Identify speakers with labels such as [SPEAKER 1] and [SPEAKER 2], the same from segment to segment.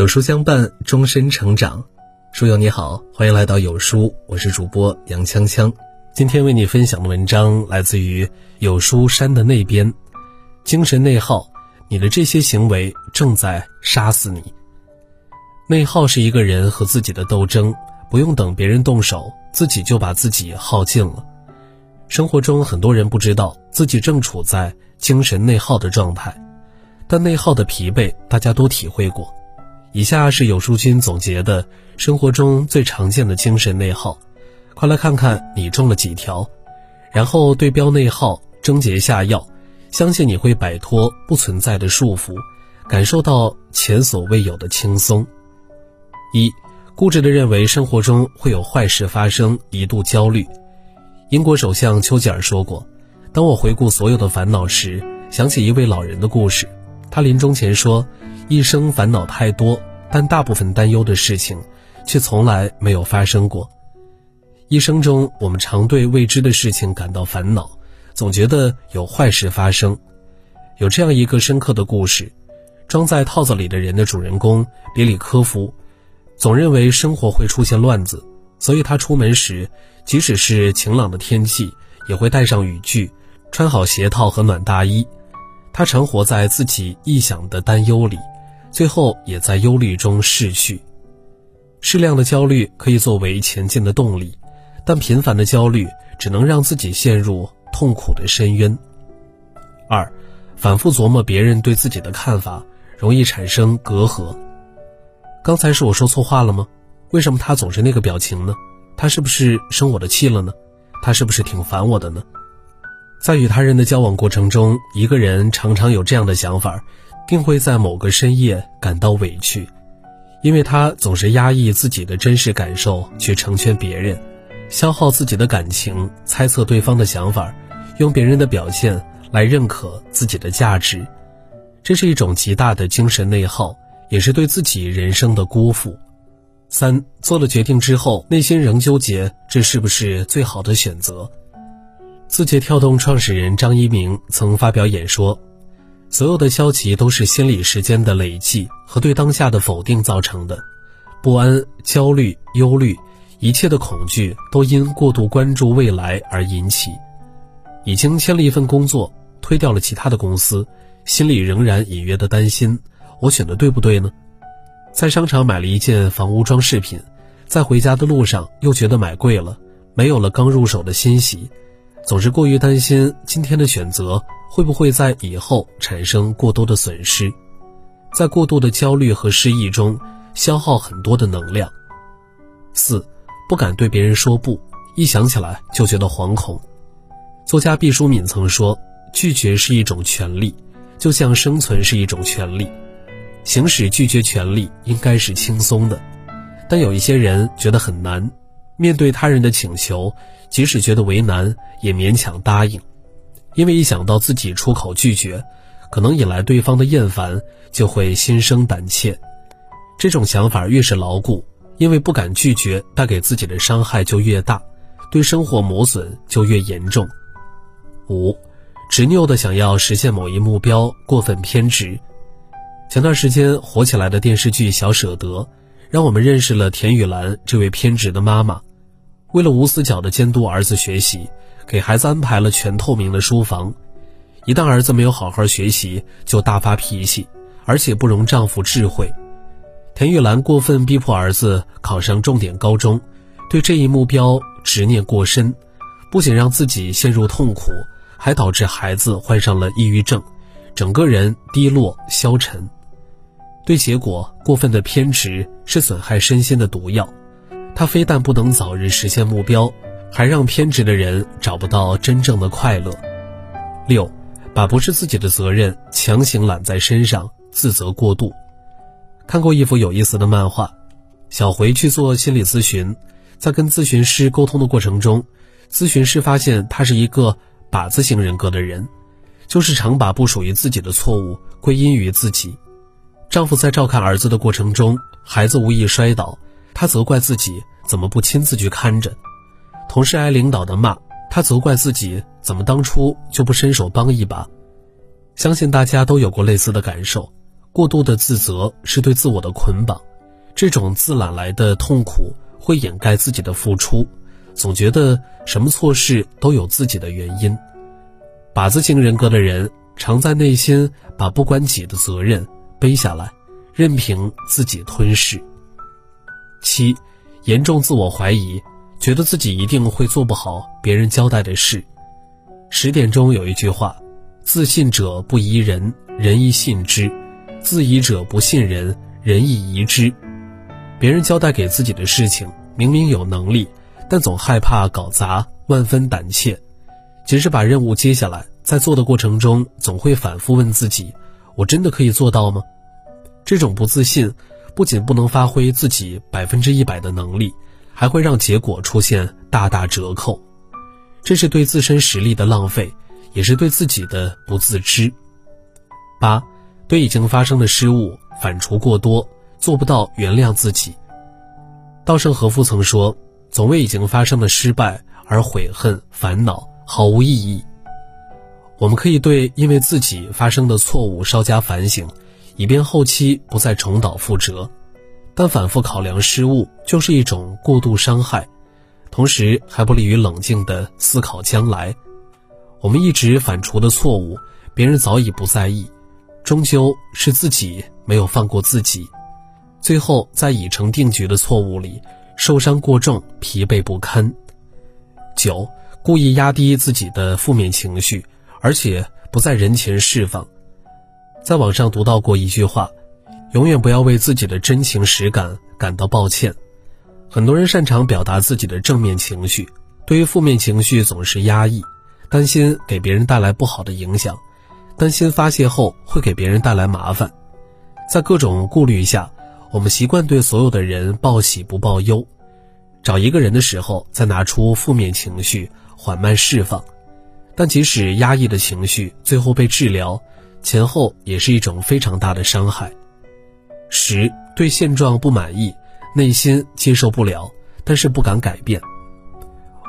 [SPEAKER 1] 有书相伴，终身成长。书友你好，欢迎来到有书，我是主播杨锵锵。今天为你分享的文章来自于有书山的那边。精神内耗，你的这些行为正在杀死你。内耗是一个人和自己的斗争，不用等别人动手，自己就把自己耗尽了。生活中很多人不知道自己正处在精神内耗的状态，但内耗的疲惫大家都体会过。以下是有书君总结的生活中最常见的精神内耗，快来看看你中了几条，然后对标内耗，症结下药，相信你会摆脱不存在的束缚，感受到前所未有的轻松。一，固执地认为生活中会有坏事发生，一度焦虑。英国首相丘吉尔说过：“当我回顾所有的烦恼时，想起一位老人的故事。他临终前说。”一生烦恼太多，但大部分担忧的事情，却从来没有发生过。一生中，我们常对未知的事情感到烦恼，总觉得有坏事发生。有这样一个深刻的故事：装在套子里的人的主人公别里科夫，总认为生活会出现乱子，所以他出门时，即使是晴朗的天气，也会带上雨具，穿好鞋套和暖大衣。他常活在自己臆想的担忧里。最后也在忧虑中逝去。适量的焦虑可以作为前进的动力，但频繁的焦虑只能让自己陷入痛苦的深渊。二，反复琢磨别人对自己的看法，容易产生隔阂。刚才是我说错话了吗？为什么他总是那个表情呢？他是不是生我的气了呢？他是不是挺烦我的呢？在与他人的交往过程中，一个人常常有这样的想法。定会在某个深夜感到委屈，因为他总是压抑自己的真实感受去成全别人，消耗自己的感情，猜测对方的想法，用别人的表现来认可自己的价值，这是一种极大的精神内耗，也是对自己人生的辜负。三做了决定之后，内心仍纠结这是不是最好的选择。字节跳动创始人张一鸣曾发表演说。所有的消极都是心理时间的累计和对当下的否定造成的，不安、焦虑、忧虑，一切的恐惧都因过度关注未来而引起。已经签了一份工作，推掉了其他的公司，心里仍然隐约的担心：我选的对不对呢？在商场买了一件房屋装饰品，在回家的路上又觉得买贵了，没有了刚入手的欣喜。总是过于担心今天的选择会不会在以后产生过多的损失，在过度的焦虑和失意中消耗很多的能量。四，不敢对别人说不，一想起来就觉得惶恐。作家毕淑敏曾说：“拒绝是一种权利，就像生存是一种权利。行使拒绝权利应该是轻松的，但有一些人觉得很难。”面对他人的请求，即使觉得为难，也勉强答应，因为一想到自己出口拒绝，可能引来对方的厌烦，就会心生胆怯。这种想法越是牢固，因为不敢拒绝，带给自己的伤害就越大，对生活磨损就越严重。五，执拗的想要实现某一目标，过分偏执。前段时间火起来的电视剧《小舍得》，让我们认识了田雨岚这位偏执的妈妈。为了无死角的监督儿子学习，给孩子安排了全透明的书房。一旦儿子没有好好学习，就大发脾气，而且不容丈夫智慧。田玉兰过分逼迫儿子考上重点高中，对这一目标执念过深，不仅让自己陷入痛苦，还导致孩子患上了抑郁症，整个人低落消沉。对结果过分的偏执是损害身心的毒药。他非但不能早日实现目标，还让偏执的人找不到真正的快乐。六，把不是自己的责任强行揽在身上，自责过度。看过一幅有意思的漫画，小回去做心理咨询，在跟咨询师沟通的过程中，咨询师发现他是一个靶子型人格的人，就是常把不属于自己的错误归因于自己。丈夫在照看儿子的过程中，孩子无意摔倒。他责怪自己怎么不亲自去看着，同事挨领导的骂，他责怪自己怎么当初就不伸手帮一把。相信大家都有过类似的感受，过度的自责是对自我的捆绑，这种自揽来的痛苦会掩盖自己的付出，总觉得什么错事都有自己的原因。靶子型人格的人常在内心把不关己的责任背下来，任凭自己吞噬。七，严重自我怀疑，觉得自己一定会做不好别人交代的事。十点钟有一句话：“自信者不疑人，人亦信之；自疑者不信人，人亦疑之。”别人交代给自己的事情，明明有能力，但总害怕搞砸，万分胆怯。即使把任务接下来，在做的过程中，总会反复问自己：“我真的可以做到吗？”这种不自信，不仅不能发挥自己百分之一百的能力，还会让结果出现大打折扣。这是对自身实力的浪费，也是对自己的不自知。八，对已经发生的失误反刍过多，做不到原谅自己。稻盛和夫曾说：“总为已经发生的失败而悔恨烦恼，毫无意义。”我们可以对因为自己发生的错误稍加反省，以便后期不再重蹈覆辙。但反复考量失误，就是一种过度伤害。同时还不利于冷静的思考将来。我们一直反刍的错误，别人早已不在意，终究是自己没有放过自己，最后在已成定局的错误里受伤过重，疲惫不堪。九，故意压低自己的负面情绪，而且不在人前释放。在网上读到过一句话：永远不要为自己的真情实感感到抱歉。很多人擅长表达自己的正面情绪，对于负面情绪总是压抑，担心给别人带来不好的影响，担心发泄后会给别人带来麻烦。在各种顾虑下，我们习惯对所有的人报喜不报忧，找一个人的时候再拿出负面情绪缓慢释放。但即使压抑的情绪最后被治疗，前后也是一种非常大的伤害。十对现状不满意。内心接受不了，但是不敢改变。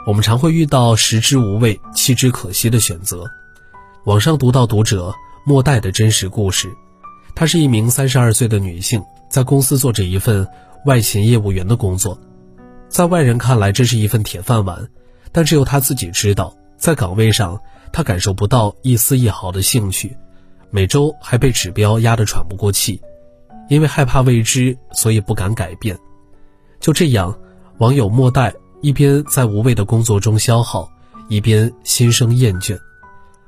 [SPEAKER 1] 我们常会遇到食之无味，弃之可惜的选择。网上读到读者莫代的真实故事，她是一名三十二岁的女性，在公司做着一份外勤业务员的工作，在外人看来这是一份铁饭碗，但只有她自己知道，在岗位上她感受不到一丝一毫的兴趣，每周还被指标压得喘不过气，因为害怕未知，所以不敢改变。就这样，网友莫代一边在无谓的工作中消耗，一边心生厌倦，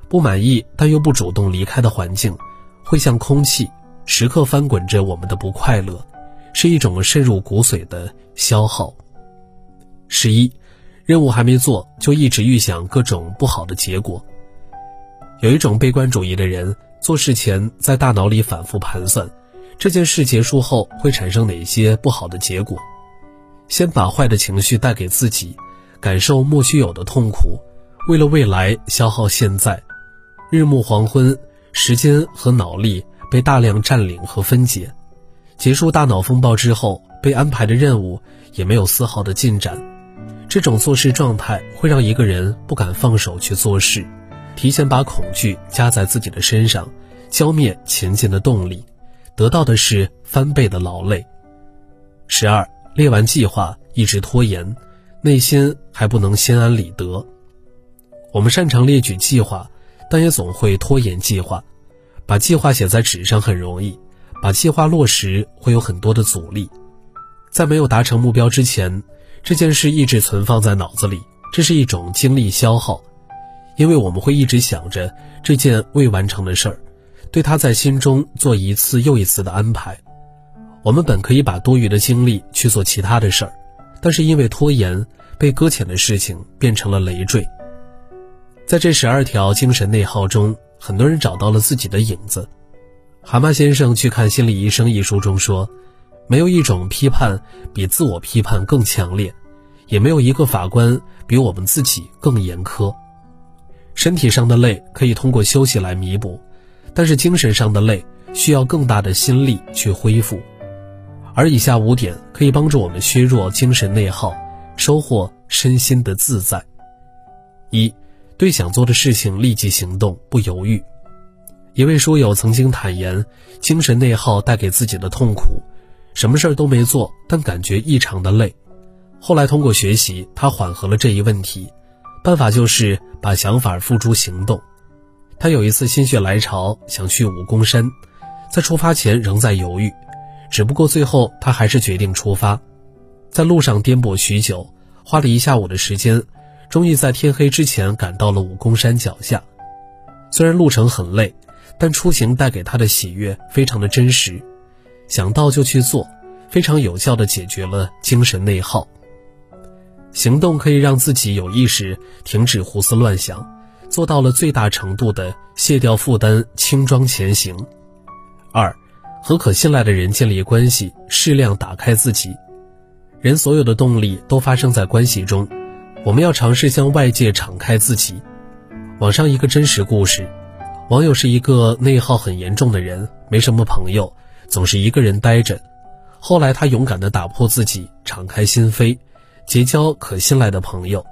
[SPEAKER 1] 不满意但又不主动离开的环境，会像空气，时刻翻滚着我们的不快乐，是一种渗入骨髓的消耗。十一，任务还没做就一直预想各种不好的结果。有一种悲观主义的人，做事前在大脑里反复盘算，这件事结束后会产生哪些不好的结果。先把坏的情绪带给自己，感受莫须有的痛苦，为了未来消耗现在。日暮黄昏，时间和脑力被大量占领和分解。结束大脑风暴之后，被安排的任务也没有丝毫的进展。这种做事状态会让一个人不敢放手去做事，提前把恐惧加在自己的身上，浇灭前进的动力，得到的是翻倍的劳累。十二。列完计划一直拖延，内心还不能心安理得。我们擅长列举计划，但也总会拖延计划。把计划写在纸上很容易，把计划落实会有很多的阻力。在没有达成目标之前，这件事一直存放在脑子里，这是一种精力消耗，因为我们会一直想着这件未完成的事儿，对他在心中做一次又一次的安排。我们本可以把多余的精力去做其他的事儿，但是因为拖延，被搁浅的事情变成了累赘。在这十二条精神内耗中，很多人找到了自己的影子。蛤蟆先生去看心理医生一书中说，没有一种批判比自我批判更强烈，也没有一个法官比我们自己更严苛。身体上的累可以通过休息来弥补，但是精神上的累需要更大的心力去恢复。而以下五点可以帮助我们削弱精神内耗，收获身心的自在。一，对想做的事情立即行动，不犹豫。一位书友曾经坦言，精神内耗带给自己的痛苦，什么事儿都没做，但感觉异常的累。后来通过学习，他缓和了这一问题，办法就是把想法付诸行动。他有一次心血来潮想去武功山，在出发前仍在犹豫，只不过最后他还是决定出发。在路上颠簸许久，花了一下午的时间，终于在天黑之前赶到了武功山脚下。虽然路程很累。但出行带给他的喜悦非常的真实，想到就去做，非常有效的解决了精神内耗。行动可以让自己有意识停止胡思乱想，做到了最大程度的卸掉负担，轻装前行。二，和可信赖的人建立关系，适量打开自己。人所有的动力都发生在关系中，我们要尝试向外界敞开自己。网上一个真实故事。网友是一个内耗很严重的人，没什么朋友，总是一个人待着。后来他勇敢地打破自己，敞开心扉，结交可信赖的朋友，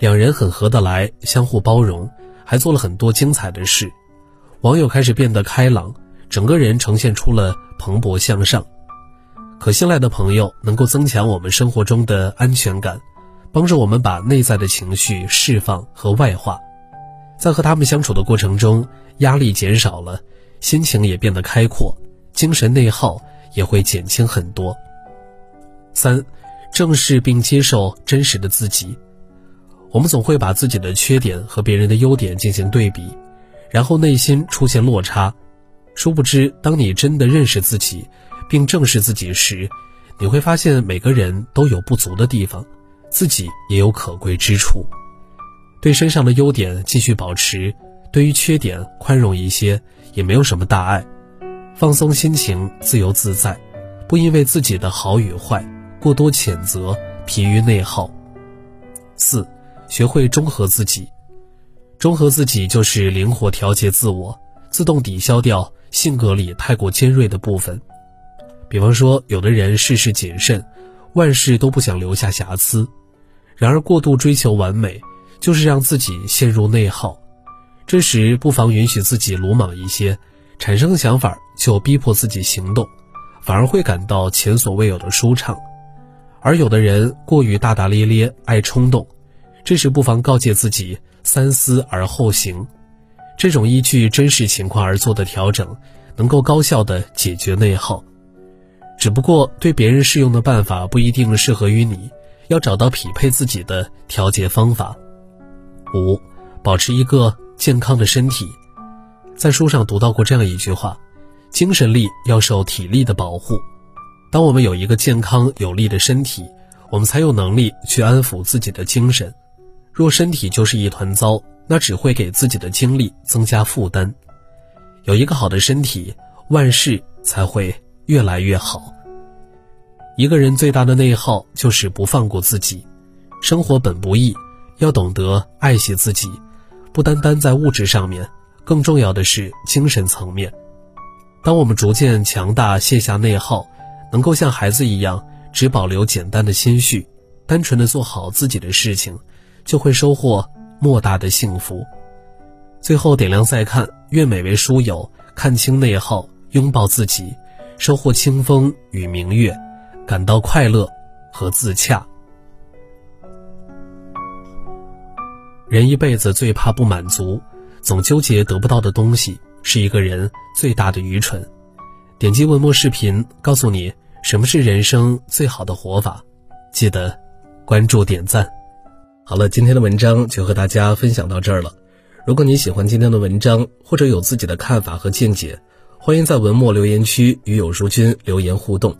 [SPEAKER 1] 两人很合得来，相互包容，还做了很多精彩的事。网友开始变得开朗，整个人呈现出了蓬勃向上。可信赖的朋友能够增强我们生活中的安全感，帮助我们把内在的情绪释放和外化。在和他们相处的过程中，压力减少了，心情也变得开阔，精神内耗也会减轻很多。三，正视并接受真实的自己。我们总会把自己的缺点和别人的优点进行对比，然后内心出现落差。殊不知，当你真的认识自己，并正视自己时，你会发现每个人都有不足的地方，自己也有可贵之处。对身上的优点继续保持，对于缺点宽容一些，也没有什么大碍。放松心情，自由自在，不因为自己的好与坏过多谴责，疲于内耗。四，学会中和自己。中和自己就是灵活调节自我，自动抵消掉性格里太过尖锐的部分。比方说，有的人事事谨慎，万事都不想留下瑕疵，然而过度追求完美。就是让自己陷入内耗，这时不妨允许自己鲁莽一些，产生想法就逼迫自己行动，反而会感到前所未有的舒畅。而有的人过于大大咧咧，爱冲动，这时不妨告诫自己三思而后行。这种依据真实情况而做的调整，能够高效的解决内耗。只不过对别人适用的办法不一定适合于你，要找到匹配自己的调节方法。五，保持一个健康的身体。在书上读到过这样一句话：精神力要受体力的保护。当我们有一个健康有力的身体，我们才有能力去安抚自己的精神。若身体就是一团糟，那只会给自己的精力增加负担。有一个好的身体，万事才会越来越好。一个人最大的内耗就是不放过自己。生活本不易。要懂得爱惜自己，不单单在物质上面，更重要的是精神层面。当我们逐渐强大，卸下内耗，能够像孩子一样，只保留简单的心绪，单纯的做好自己的事情，就会收获莫大的幸福。最后点亮再看，愿每位书友看清内耗，拥抱自己，收获清风与明月，感到快乐和自洽。人一辈子最怕不满足，总纠结得不到的东西，是一个人最大的愚蠢。点击文末视频，告诉你什么是人生最好的活法。记得关注点赞。好了，今天的文章就和大家分享到这儿了。如果你喜欢今天的文章，或者有自己的看法和见解，欢迎在文末留言区与有书君留言互动。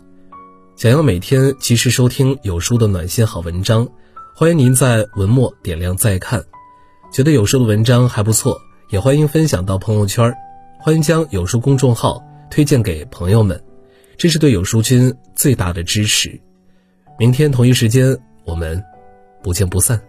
[SPEAKER 1] 想要每天及时收听有书的暖心好文章，欢迎您在文末点亮再看。觉得有书的文章还不错，也欢迎分享到朋友圈，欢迎将有书公众号推荐给朋友们，这是对有书君最大的支持。明天同一时间，我们不见不散。